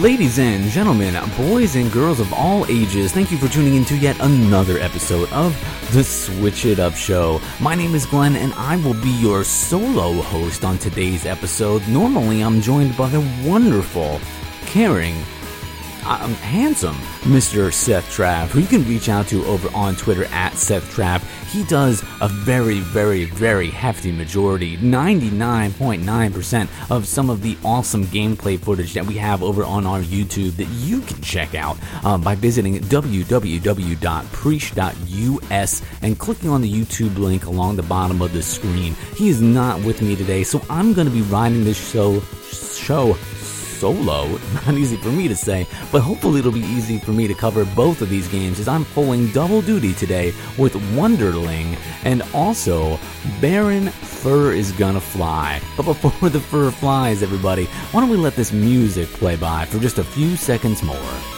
Ladies and gentlemen, boys and girls of all ages, thank you for tuning in to yet another episode of the Switch It Up Show. My name is Glenn and I will be your solo host on today's episode. Normally, I'm joined by the wonderful, caring, um, handsome Mr. Seth Trav, who you can reach out to over on Twitter at Seth Trav. He does a very, very, very hefty majority, 99.9% of some of the awesome gameplay footage that we have over on our YouTube that you can check out uh, by visiting www.preach.us and clicking on the YouTube link along the bottom of the screen. He is not with me today, so I'm going to be riding this show show solo. Not easy for me to say, but hopefully it'll be easy for me to cover both of these games as I'm pulling double duty today with Wunderling and also Baron Fur is Gonna Fly. But before the fur flies, everybody, why don't we let this music play by for just a few seconds more?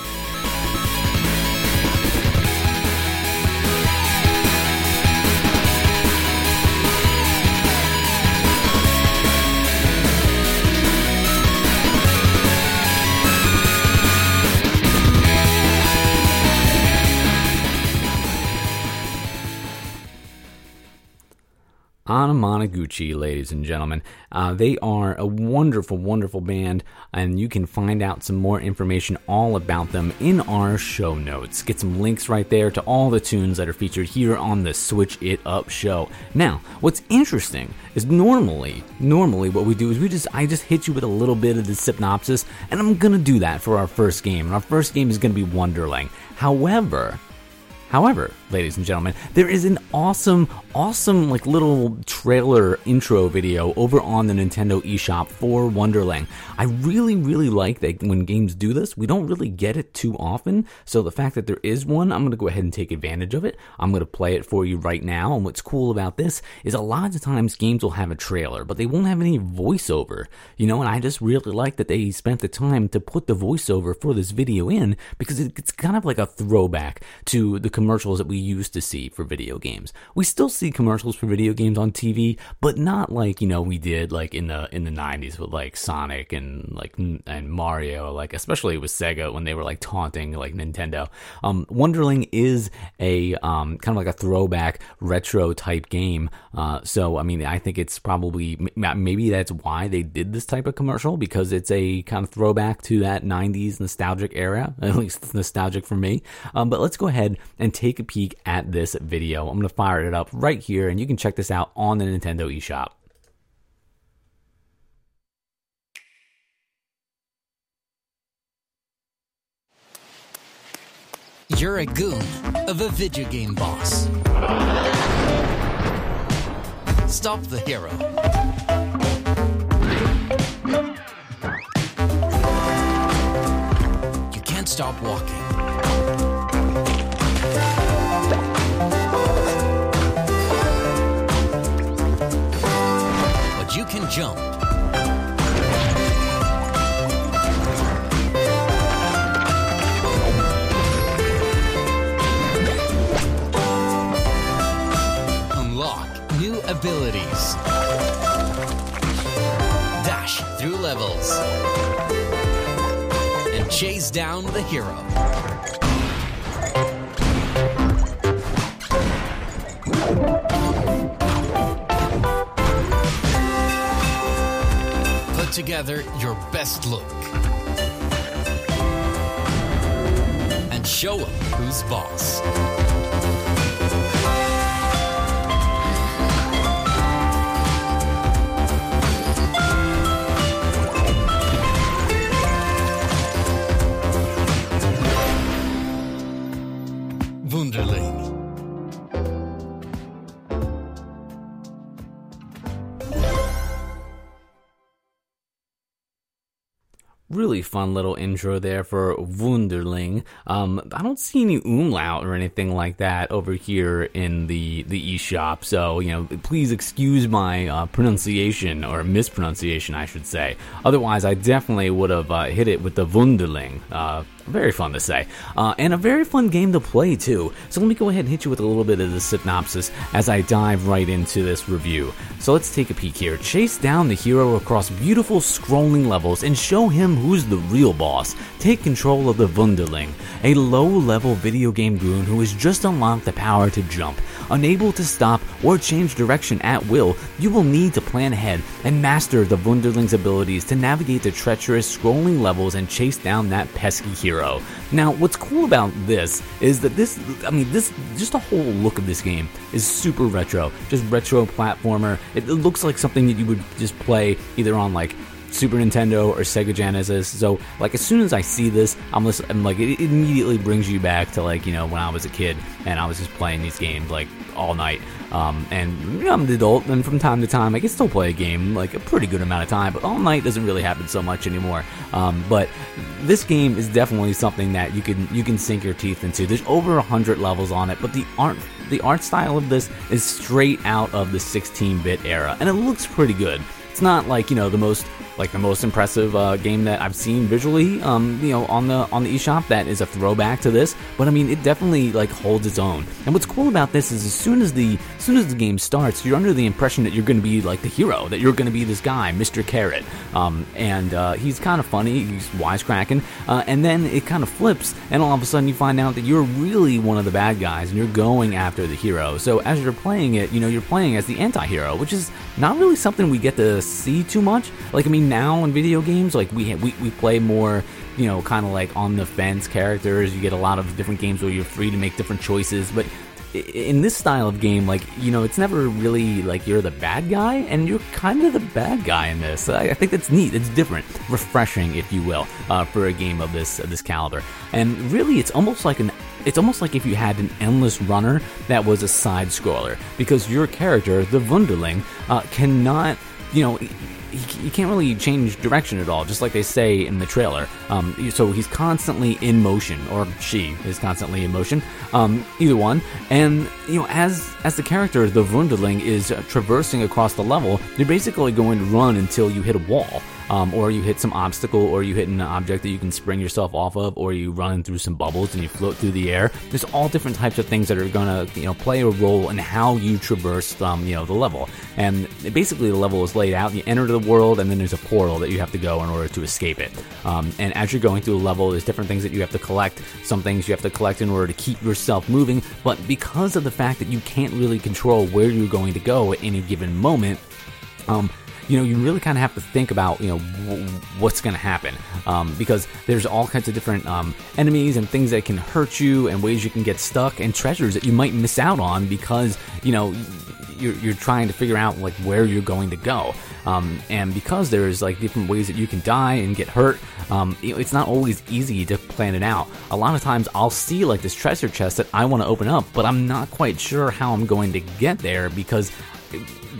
Anamanaguchi, ladies and gentlemen. Uh, they are a wonderful, wonderful band, and you can find out some more information all about them in our show notes. Get some links right there to all the tunes that are featured here on the Switch It Up show. Now, what's interesting is normally, normally what we do is we just, I just hit you with a little bit of the synopsis, and I'm gonna do that for our first game. And our first game is gonna be Wunderling. However, However, ladies and gentlemen, there is an awesome, awesome like little trailer intro video over on the Nintendo eShop for Wunderling. I really, really like that when games do this, we don't really get it too often. So the fact that there is one, I'm going to go ahead and take advantage of it. I'm going to play it for you right now. And what's cool about this is a lot of times games will have a trailer, but they won't have any voiceover, you know, and I just really like that they spent the time to put the voiceover for this video in because it's kind of like a throwback to the commercials that we used to see for video games. We still see commercials for video games on TV, but not like, you know, we did like in the in the 90s with like Sonic and like and Mario, like especially with Sega when they were like taunting like Nintendo. Um Wunderling is a um kind of like a throwback retro type game. Uh so I mean, I think it's probably maybe that's why they did this type of commercial because it's a kind of throwback to that 90s nostalgic era, at least nostalgic for me. Um but let's go ahead and take a peek at this video. I'm going to fire it up right here, and you can check this out on the Nintendo eShop. You're a goon of a video game boss. Stop the hero. You can't stop walking. Jump. Unlock new abilities. Dash through levels. And chase down the hero. Put together your best look. And show them who's boss. Really fun little intro there for Wunderling. Um, I don't see any umlaut or anything like that over here in the the eShop, so you know, please excuse my uh, pronunciation or mispronunciation, I should say. Otherwise, I definitely would have uh, hit it with the Wunderling. Very fun to say. Uh, and a very fun game to play, too. So let me go ahead and hit you with a little bit of the synopsis as I dive right into this review. So let's take a peek here. Chase down the hero across beautiful scrolling levels and show him who's the real boss. Take control of the Wunderling, a low level video game goon who has just unlocked the power to jump. Unable to stop or change direction at will, you will need to plan ahead and master the Wunderling's abilities to navigate the treacherous scrolling levels and chase down that pesky hero. Now, what's cool about this is that this, I mean, this, just the whole look of this game is super retro. Just retro platformer. It, it looks like something that you would just play either on like Super Nintendo or Sega Genesis. So like as soon as I see this, I'm, listen, I'm like it immediately brings you back to like you know when I was a kid and I was just playing these games like all night. Um, and you know, I'm an adult, and from time to time, I can still play a game like a pretty good amount of time, but all night doesn't really happen so much anymore. Um, but this game is definitely something that you can you can sink your teeth into. There's over hundred levels on it, but the art the art style of this is straight out of the 16-bit era, and it looks pretty good. It's not like you know the most like the most impressive uh, game that I've seen visually, um, you know, on the on the eShop that is a throwback to this. But I mean, it definitely like holds its own. And what's cool about this is as soon as the as soon as the game starts, you're under the impression that you're going to be like the hero, that you're going to be this guy, Mr. Carrot, um, and uh, he's kind of funny, he's wisecracking, uh, and then it kind of flips, and all of a sudden you find out that you're really one of the bad guys, and you're going after the hero. So as you're playing it, you know, you're playing as the anti-hero, which is not really something we get to see too much. Like I mean now in video games, like we we, we play more, you know, kind of like on the fence characters. You get a lot of different games where you're free to make different choices, but in this style of game, like you know, it's never really like you're the bad guy, and you're kind of the bad guy in this. I, I think that's neat. It's different, refreshing, if you will, uh, for a game of this of this caliber. And really, it's almost like an it's almost like if you had an endless runner that was a side scroller, because your character, the Wunderling, uh, cannot, you know he, can't really change direction at all, just like they say in the trailer. Um, so he's constantly in motion, or she is constantly in motion. Um, either one. And you know, as as the character, the Wunderling is uh, traversing across the level, you're basically going to run until you hit a wall um, or you hit some obstacle, or you hit an object that you can spring yourself off of, or you run through some bubbles and you float through the air. There's all different types of things that are gonna you know play a role in how you traverse um, you know the level. And basically, the level is laid out. You enter the world, and then there's a portal that you have to go in order to escape it. Um, and as you're going through a level, there's different things that you have to collect. Some things you have to collect in order to keep yourself moving. But because of the fact that you can't really control where you're going to go at any given moment, um, you know, you really kind of have to think about, you know, w- what's going to happen um, because there's all kinds of different um, enemies and things that can hurt you and ways you can get stuck and treasures that you might miss out on because, you know, you're, you're trying to figure out like where you're going to go. Um, and because there's like different ways that you can die and get hurt, um, it's not always easy to plan it out. A lot of times I'll see like this treasure chest that I want to open up, but I'm not quite sure how I'm going to get there because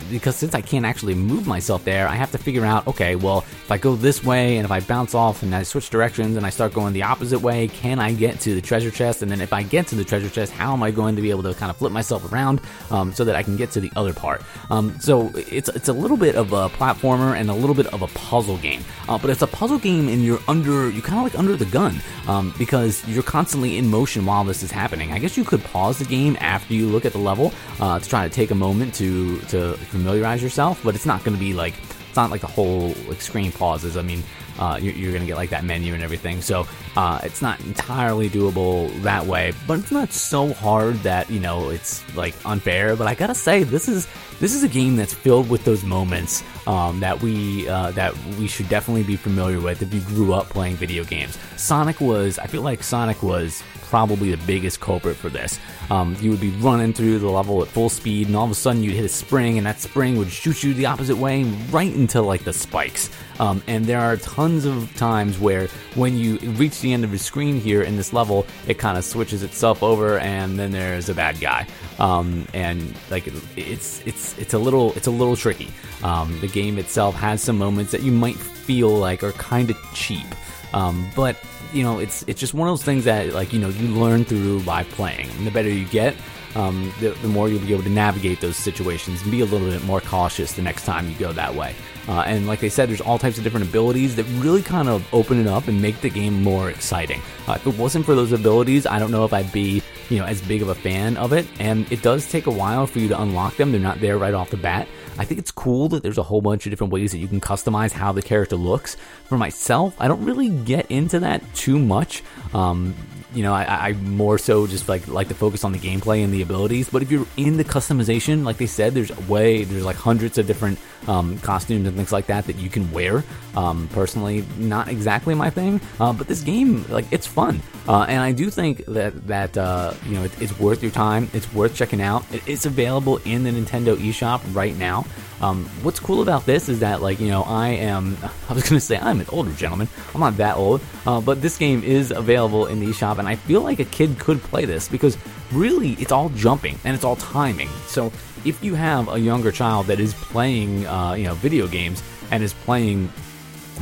because since I can't actually move myself there, I have to figure out okay, well, if I go this way and if I bounce off and I switch directions and I start going the opposite way, can I get to the treasure chest? And then if I get to the treasure chest, how am I going to be able to kind of flip myself around um, so that I can get to the other part? Um, so it's it's a little bit of a platformer and a little bit of a puzzle game, uh, but it's a puzzle game and you're under you kind of like under the gun um, because you're constantly in motion while this is happening. I guess you could pause the game after you look at the level uh, to try to take a moment to to familiarize yourself, but it's not going to be like it's not like the whole like screen pauses. I mean, uh, you're, you're going to get like that menu and everything. So uh, it's not entirely doable that way, but it's not so hard that you know it's like unfair. But I gotta say, this is this is a game that's filled with those moments um, that we uh, that we should definitely be familiar with if you grew up playing video games. Sonic was, I feel like Sonic was probably the biggest culprit for this. Um, you would be running through the level at full speed, and all of a sudden you'd hit a spring, and that spring would shoot you the opposite way right into like the spikes. Um, and there are tons of times where when you reach the end of the screen here in this level, it kind of switches itself over, and then there's a bad guy. Um, and like it's it's it's a little it's a little tricky. Um, the game itself has some moments that you might feel like are kind of cheap, um, but you know it's it's just one of those things that like you know you learn through by playing. And the better you get, um, the, the, more you'll be able to navigate those situations and be a little bit more cautious the next time you go that way. Uh, and like they said, there's all types of different abilities that really kind of open it up and make the game more exciting. Uh, if it wasn't for those abilities, I don't know if I'd be you know as big of a fan of it. And it does take a while for you to unlock them; they're not there right off the bat. I think it's cool that there's a whole bunch of different ways that you can customize how the character looks. For myself, I don't really get into that too much. Um, you know, I, I, more so just like like to focus on the gameplay and the abilities. But if you're in the customization, like they said, there's a way there's like hundreds of different um, costumes and things like that that you can wear. Um, personally, not exactly my thing, uh, but this game like it's fun, uh, and I do think that that uh, you know it, it's worth your time. It's worth checking out. It, it's available in the Nintendo eShop right now. Um, what's cool about this is that, like, you know, I am, I was to say I'm an older gentleman. I'm not that old, uh, but this game is available in the eShop, and I feel like a kid could play this because really it's all jumping and it's all timing. So if you have a younger child that is playing, uh, you know, video games and is playing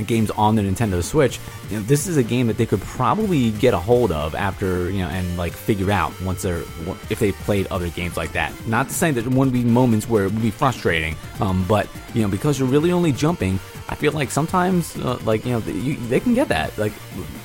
games on the Nintendo Switch, you know, this is a game that they could probably get a hold of after you know and like figure out once they're if they played other games like that. Not to say that there wouldn't be moments where it would be frustrating, um, but you know because you're really only jumping, I feel like sometimes uh, like you know you, they can get that like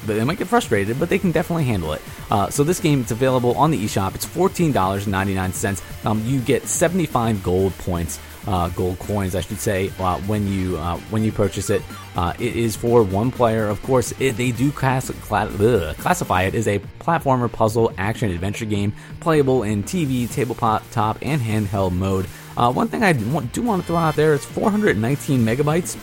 they might get frustrated, but they can definitely handle it. Uh, so this game it's available on the eShop. It's fourteen dollars ninety nine cents. Um, you get seventy five gold points uh, gold coins, I should say, uh, when you uh, when you purchase it. Uh, it is for one player, of course. It, they do class, class, ugh, classify it as a platformer, puzzle, action, adventure game, playable in TV, tabletop, and handheld mode. Uh, one thing I do want to throw out there is 419 megabytes.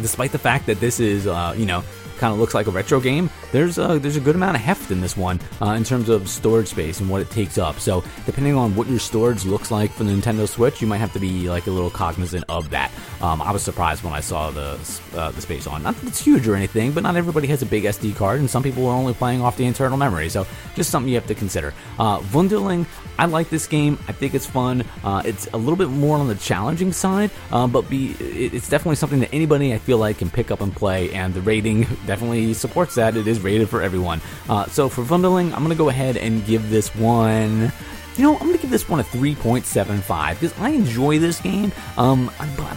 Despite the fact that this is, uh, you know, kind of looks like a retro game, there's a, there's a good amount of heft in this one uh, in terms of storage space and what it takes up. So depending on what your storage looks like for the Nintendo Switch, you might have to be like a little cognizant of that. Um, I was surprised when I saw the uh, the space on. Not that it's huge or anything, but not everybody has a big SD card, and some people are only playing off the internal memory. So just something you have to consider. Uh, Wunderling, I like this game. I think it's fun. Uh, it's a little bit more on the challenging side, uh, but be it's definitely something that anybody I feel like can pick up and play. And the rating definitely supports that. It is rated for everyone. Uh, so for Wunderling, I'm to go ahead and give this one you know, I'm gonna give this one a 3.75 because I enjoy this game. Um,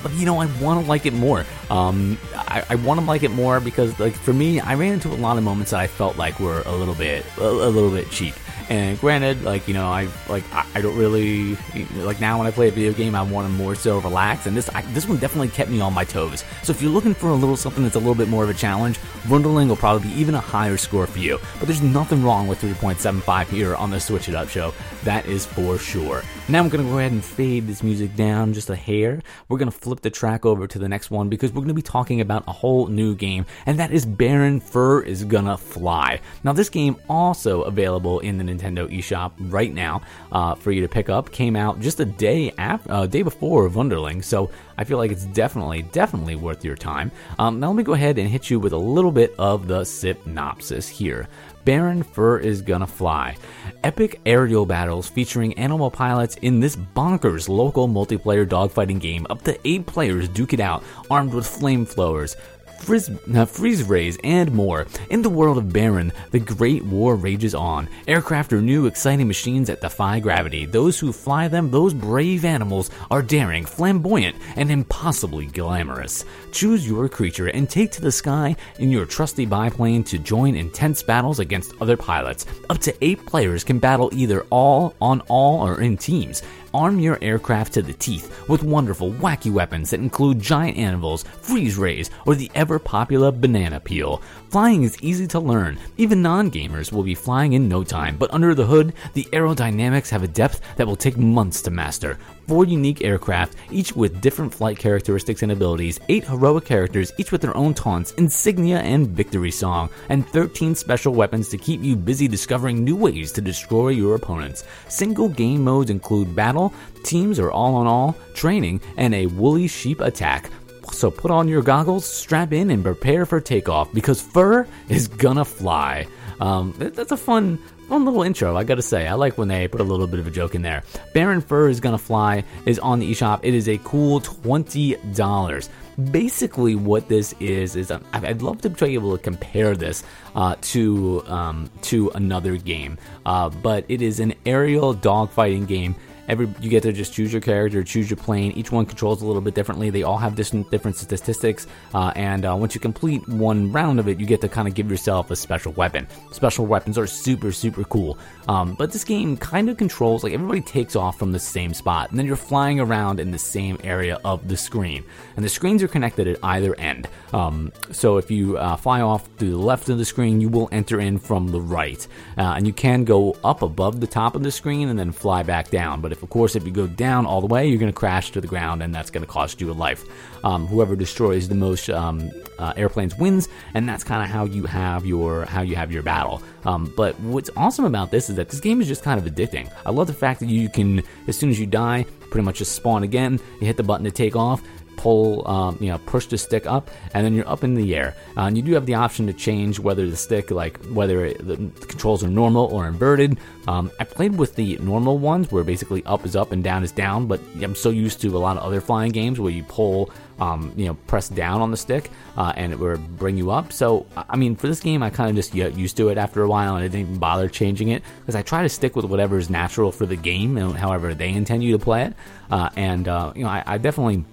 but, you know, I want to like it more. Um, I, I want to like it more because, like, for me, I ran into a lot of moments that I felt like were a little bit, a, a little bit cheap. And granted, like you know, I like I, don't really like now when I play a video game, I want to more so relax. And this I, this one definitely kept me on my toes. So if you're looking for a little something that's a little bit more of a challenge, Wunderling will probably be even a higher score for you. But there's nothing wrong with 3.75 here on the Switch It Up show. That is for sure. Now I'm gonna go ahead and fade this music down just a hair. We're gonna flip the track over to the next one because we're gonna be talking about a whole new game, and that is Baron Fur is Gonna Fly. Now this game also available in the Nintendo eShop right now uh, for you to pick up. Came out just a day after, uh, day before Wunderling, so I feel like it's definitely, definitely worth your time. Um, now let me go ahead and hit you with a little bit of the synopsis here. Baron Fur is gonna fly. Epic aerial battles featuring animal pilots in this bonkers local multiplayer dogfighting game. Up to eight players duke it out, armed with flamethrowers, frizz, uh, freeze rays, and more. In the world of Baron, the Great War rages on. Aircraft are new, exciting machines that defy gravity. Those who fly them, those brave animals, are daring, flamboyant, and impossibly glamorous. Choose your creature and take to the sky in your trusty biplane to join intense battles against other pilots. Up to eight players can battle either all, on all, or in teams. Arm your aircraft to the teeth with wonderful, wacky weapons that include giant anvils, freeze rays, or the ever popular banana peel. Flying is easy to learn. Even non gamers will be flying in no time, but under the hood, the aerodynamics have a depth that will take months to master. Four unique aircraft, each with different flight characteristics and abilities, eight heroic characters, each with their own taunts, insignia, and victory song, and 13 special weapons to keep you busy discovering new ways to destroy your opponents. Single game modes include battle, teams or all on all, training, and a woolly sheep attack. So put on your goggles, strap in, and prepare for takeoff because fur is gonna fly. Um, that's a fun, fun little intro. I gotta say, I like when they put a little bit of a joke in there. Baron Fur is gonna fly is on the eShop. It is a cool twenty dollars. Basically, what this is is um, I'd love to be able to compare this uh, to um, to another game, uh, but it is an aerial dogfighting game Every you get to just choose your character, choose your plane. Each one controls a little bit differently. They all have different different statistics, uh, and uh, once you complete one round of it, you get to kind of give yourself a special weapon. Special weapons are super super cool. Um, but this game kind of controls like everybody takes off from the same spot, and then you're flying around in the same area of the screen, and the screens are connected at either end. Um, so if you uh, fly off to the left of the screen, you will enter in from the right, uh, and you can go up above the top of the screen and then fly back down. But if of course, if you go down all the way, you're going to crash to the ground, and that's going to cost you a life. Um, whoever destroys the most um, uh, airplanes wins, and that's kind of how you have your how you have your battle. Um, but what's awesome about this is that this game is just kind of addicting. I love the fact that you can, as soon as you die, pretty much just spawn again. You hit the button to take off, pull, um, you know, push the stick up, and then you're up in the air. Uh, and you do have the option to change whether the stick, like whether it, the controls are normal or inverted. Um, I played with the normal ones where basically up is up and down is down, but I'm so used to a lot of other flying games where you pull, um, you know, press down on the stick uh, and it will bring you up. So, I mean, for this game, I kind of just get used to it after a while and I didn't even bother changing it because I try to stick with whatever is natural for the game and however they intend you to play it. Uh, and, uh, you know, I, I definitely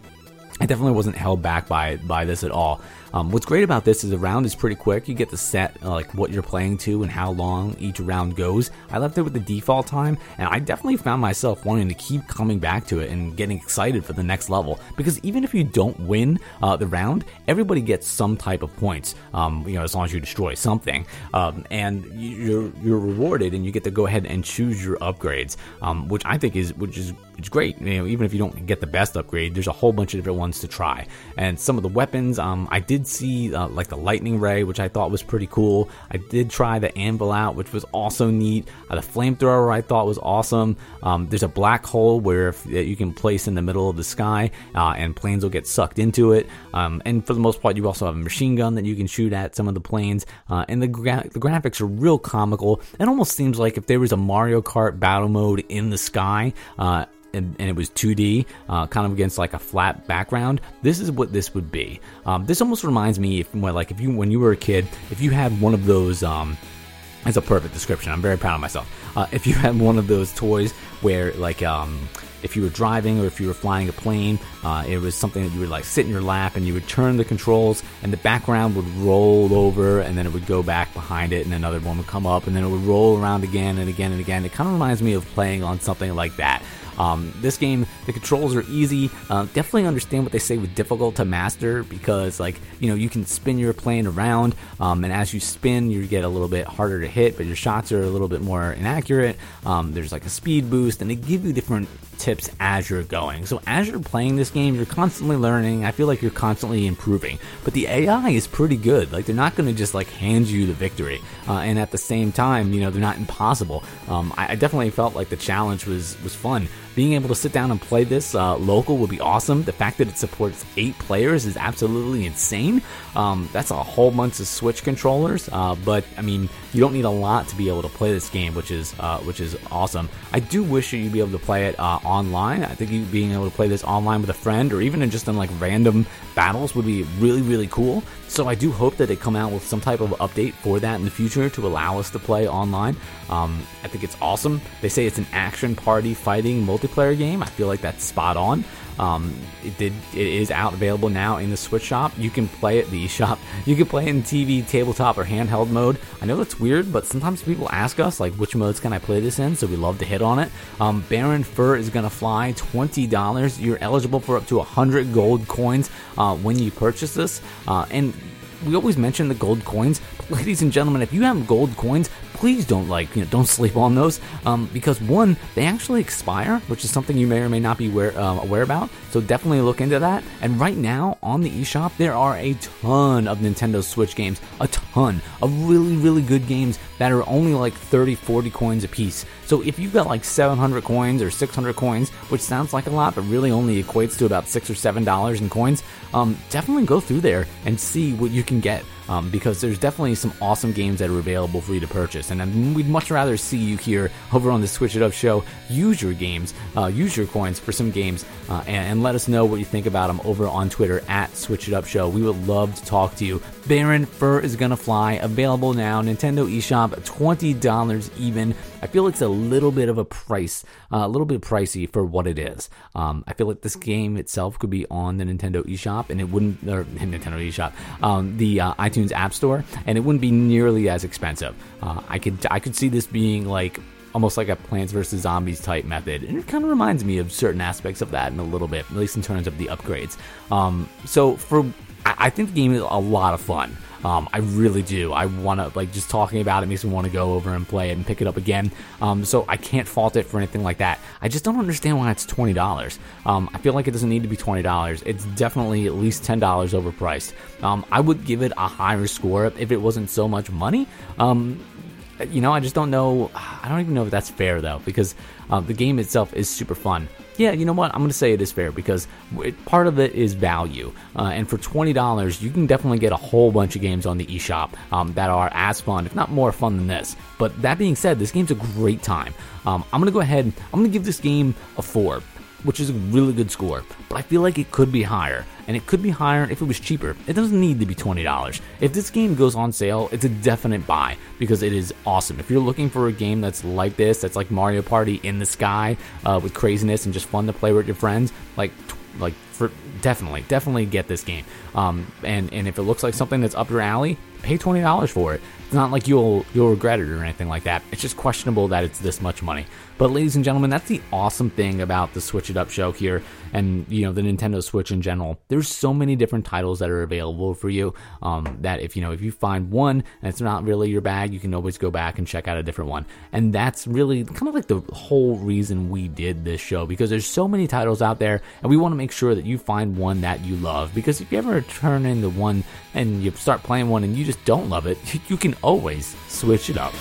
I definitely wasn't held back by by this at all. Um, what's great about this is the round is pretty quick. You get to set uh, like what you're playing to and how long each round goes. I left it with the default time, and I definitely found myself wanting to keep coming back to it and getting excited for the next level. Because even if you don't win uh, the round, everybody gets some type of points. Um, you know, as long as you destroy something, um, and you're you're rewarded, and you get to go ahead and choose your upgrades, um, which I think is which is it's great. You know, even if you don't get the best upgrade, there's a whole bunch of different ones to try. And some of the weapons, um, I did see uh, like the lightning ray, which I thought was pretty cool. I did try the anvil out, which was also neat. Uh, the flamethrower I thought was awesome. Um, there's a black hole where if, you can place in the middle of the sky, uh, and planes will get sucked into it. Um, and for the most part, you also have a machine gun that you can shoot at some of the planes. Uh, and the gra- the graphics are real comical. It almost seems like if there was a Mario Kart battle mode in the sky uh, and, and it was 2D, uh, kind of against like a flat background, this is what this would be. Um, this almost reminds me, if like if you when you were a kid, if you had one of those. Um, it's a perfect description. I'm very proud of myself. Uh, if you had one of those toys where, like, um, if you were driving or if you were flying a plane, uh, it was something that you would like sit in your lap and you would turn the controls and the background would roll over and then it would go back behind it and another one would come up and then it would roll around again and again and again. It kind of reminds me of playing on something like that. Um, this game, the controls are easy. Uh, definitely understand what they say with difficult to master because, like, you know, you can spin your plane around, um, and as you spin, you get a little bit harder to hit, but your shots are a little bit more inaccurate. Um, there's like a speed boost, and they give you different tips as you're going. So as you're playing this game, you're constantly learning. I feel like you're constantly improving. But the AI is pretty good. Like they're not going to just like hand you the victory, uh, and at the same time, you know, they're not impossible. Um, I, I, definitely felt like the challenge was was fun being able to sit down and play this uh, local would be awesome. The fact that it supports eight players is absolutely insane. Um, that's a whole bunch of Switch controllers, uh, but I mean, you don't need a lot to be able to play this game, which is uh, which is awesome. I do wish you'd be able to play it uh, online. I think you being able to play this online with a friend or even in just in like random battles would be really really cool. So I do hope that they come out with some type of update for that in the future to allow us to play online. Um, I think it's awesome. They say it's an action party fighting multiplayer game. I feel like that's spot on. Um, it did. It is out available now in the Switch shop. You can play it the shop. You can play in TV, tabletop, or handheld mode. I know that's weird, but sometimes people ask us like, which modes can I play this in? So we love to hit on it. Um, Baron Fur is gonna fly twenty dollars. You're eligible for up to hundred gold coins uh, when you purchase this, uh, and we always mention the gold coins. But ladies and gentlemen, if you have gold coins, please don't like you know don't sleep on those um, because one they actually expire, which is something you may or may not be aware, uh, aware about. So definitely look into that. And right now on the eShop, there are a ton of Nintendo Switch games, a ton of really, really good games that are only like 30, 40 coins a piece. So if you've got like 700 coins or 600 coins, which sounds like a lot, but really only equates to about six or seven dollars in coins, um, definitely go through there and see what you can get um, because there's definitely some awesome games that are available for you to purchase. And we'd much rather see you here over on the Switch It Up show. Use your games, uh, use your coins for some games, uh, and, and, let us know what you think about them over on Twitter at Switch It Up Show. We would love to talk to you. Baron Fur is gonna fly, available now. Nintendo eShop, twenty dollars even. I feel it's a little bit of a price, uh, a little bit pricey for what it is. Um, I feel like this game itself could be on the Nintendo eShop, and it wouldn't, or Nintendo eShop, um, the uh, iTunes App Store, and it wouldn't be nearly as expensive. Uh, I could, I could see this being like almost like a Plants vs Zombies type method, and it kind of reminds me of certain aspects of that in a little bit, at least in terms of the upgrades. Um, so for, I, think the game is a lot of fun. Um, I really do. I want to like just talking about it makes me want to go over and play it and pick it up again. Um, so I can't fault it for anything like that. I just don't understand why it's twenty dollars. Um, I feel like it doesn't need to be twenty dollars. It's definitely at least ten dollars overpriced. Um, I would give it a higher score if it wasn't so much money. You know, I just don't know. I don't even know if that's fair though, because uh, the game itself is super fun yeah, you know what? I'm to say it is fair because it, part of it is value. Uh, and for $20, you can definitely get a whole bunch of games on the eShop um, that are as fun, if not more fun than this. But that being said, this game's a great time. Um, I'm to go ahead, I'm to give this game a 4 which is a really good score. But I feel like it could be higher, and it could be higher if it was cheaper. It doesn't need to be $20. If this game goes on sale, it's a definite buy because it is awesome. If you're looking for a game that's like this, that's like Mario Party in the sky uh, with craziness and just fun to play with your friends, like like for definitely definitely get this game. Um, and and if it looks like something that's up your alley, pay twenty dollars for it. It's not like you'll you'll regret it or anything like that. It's just questionable that it's this much money. But ladies and gentlemen, that's the awesome thing about the Switch It Up show here and you know the Nintendo Switch in general. There's so many different titles that are available for you um, that if you know if you find one and it's not really your bag, you can always go back and check out a different one. And that's really kind of like the whole reason we did this show because there's so many titles out there and we want to make sure that you find one that you love because if you ever turn into one and you start playing one and you just don't love it, you can always switch it up.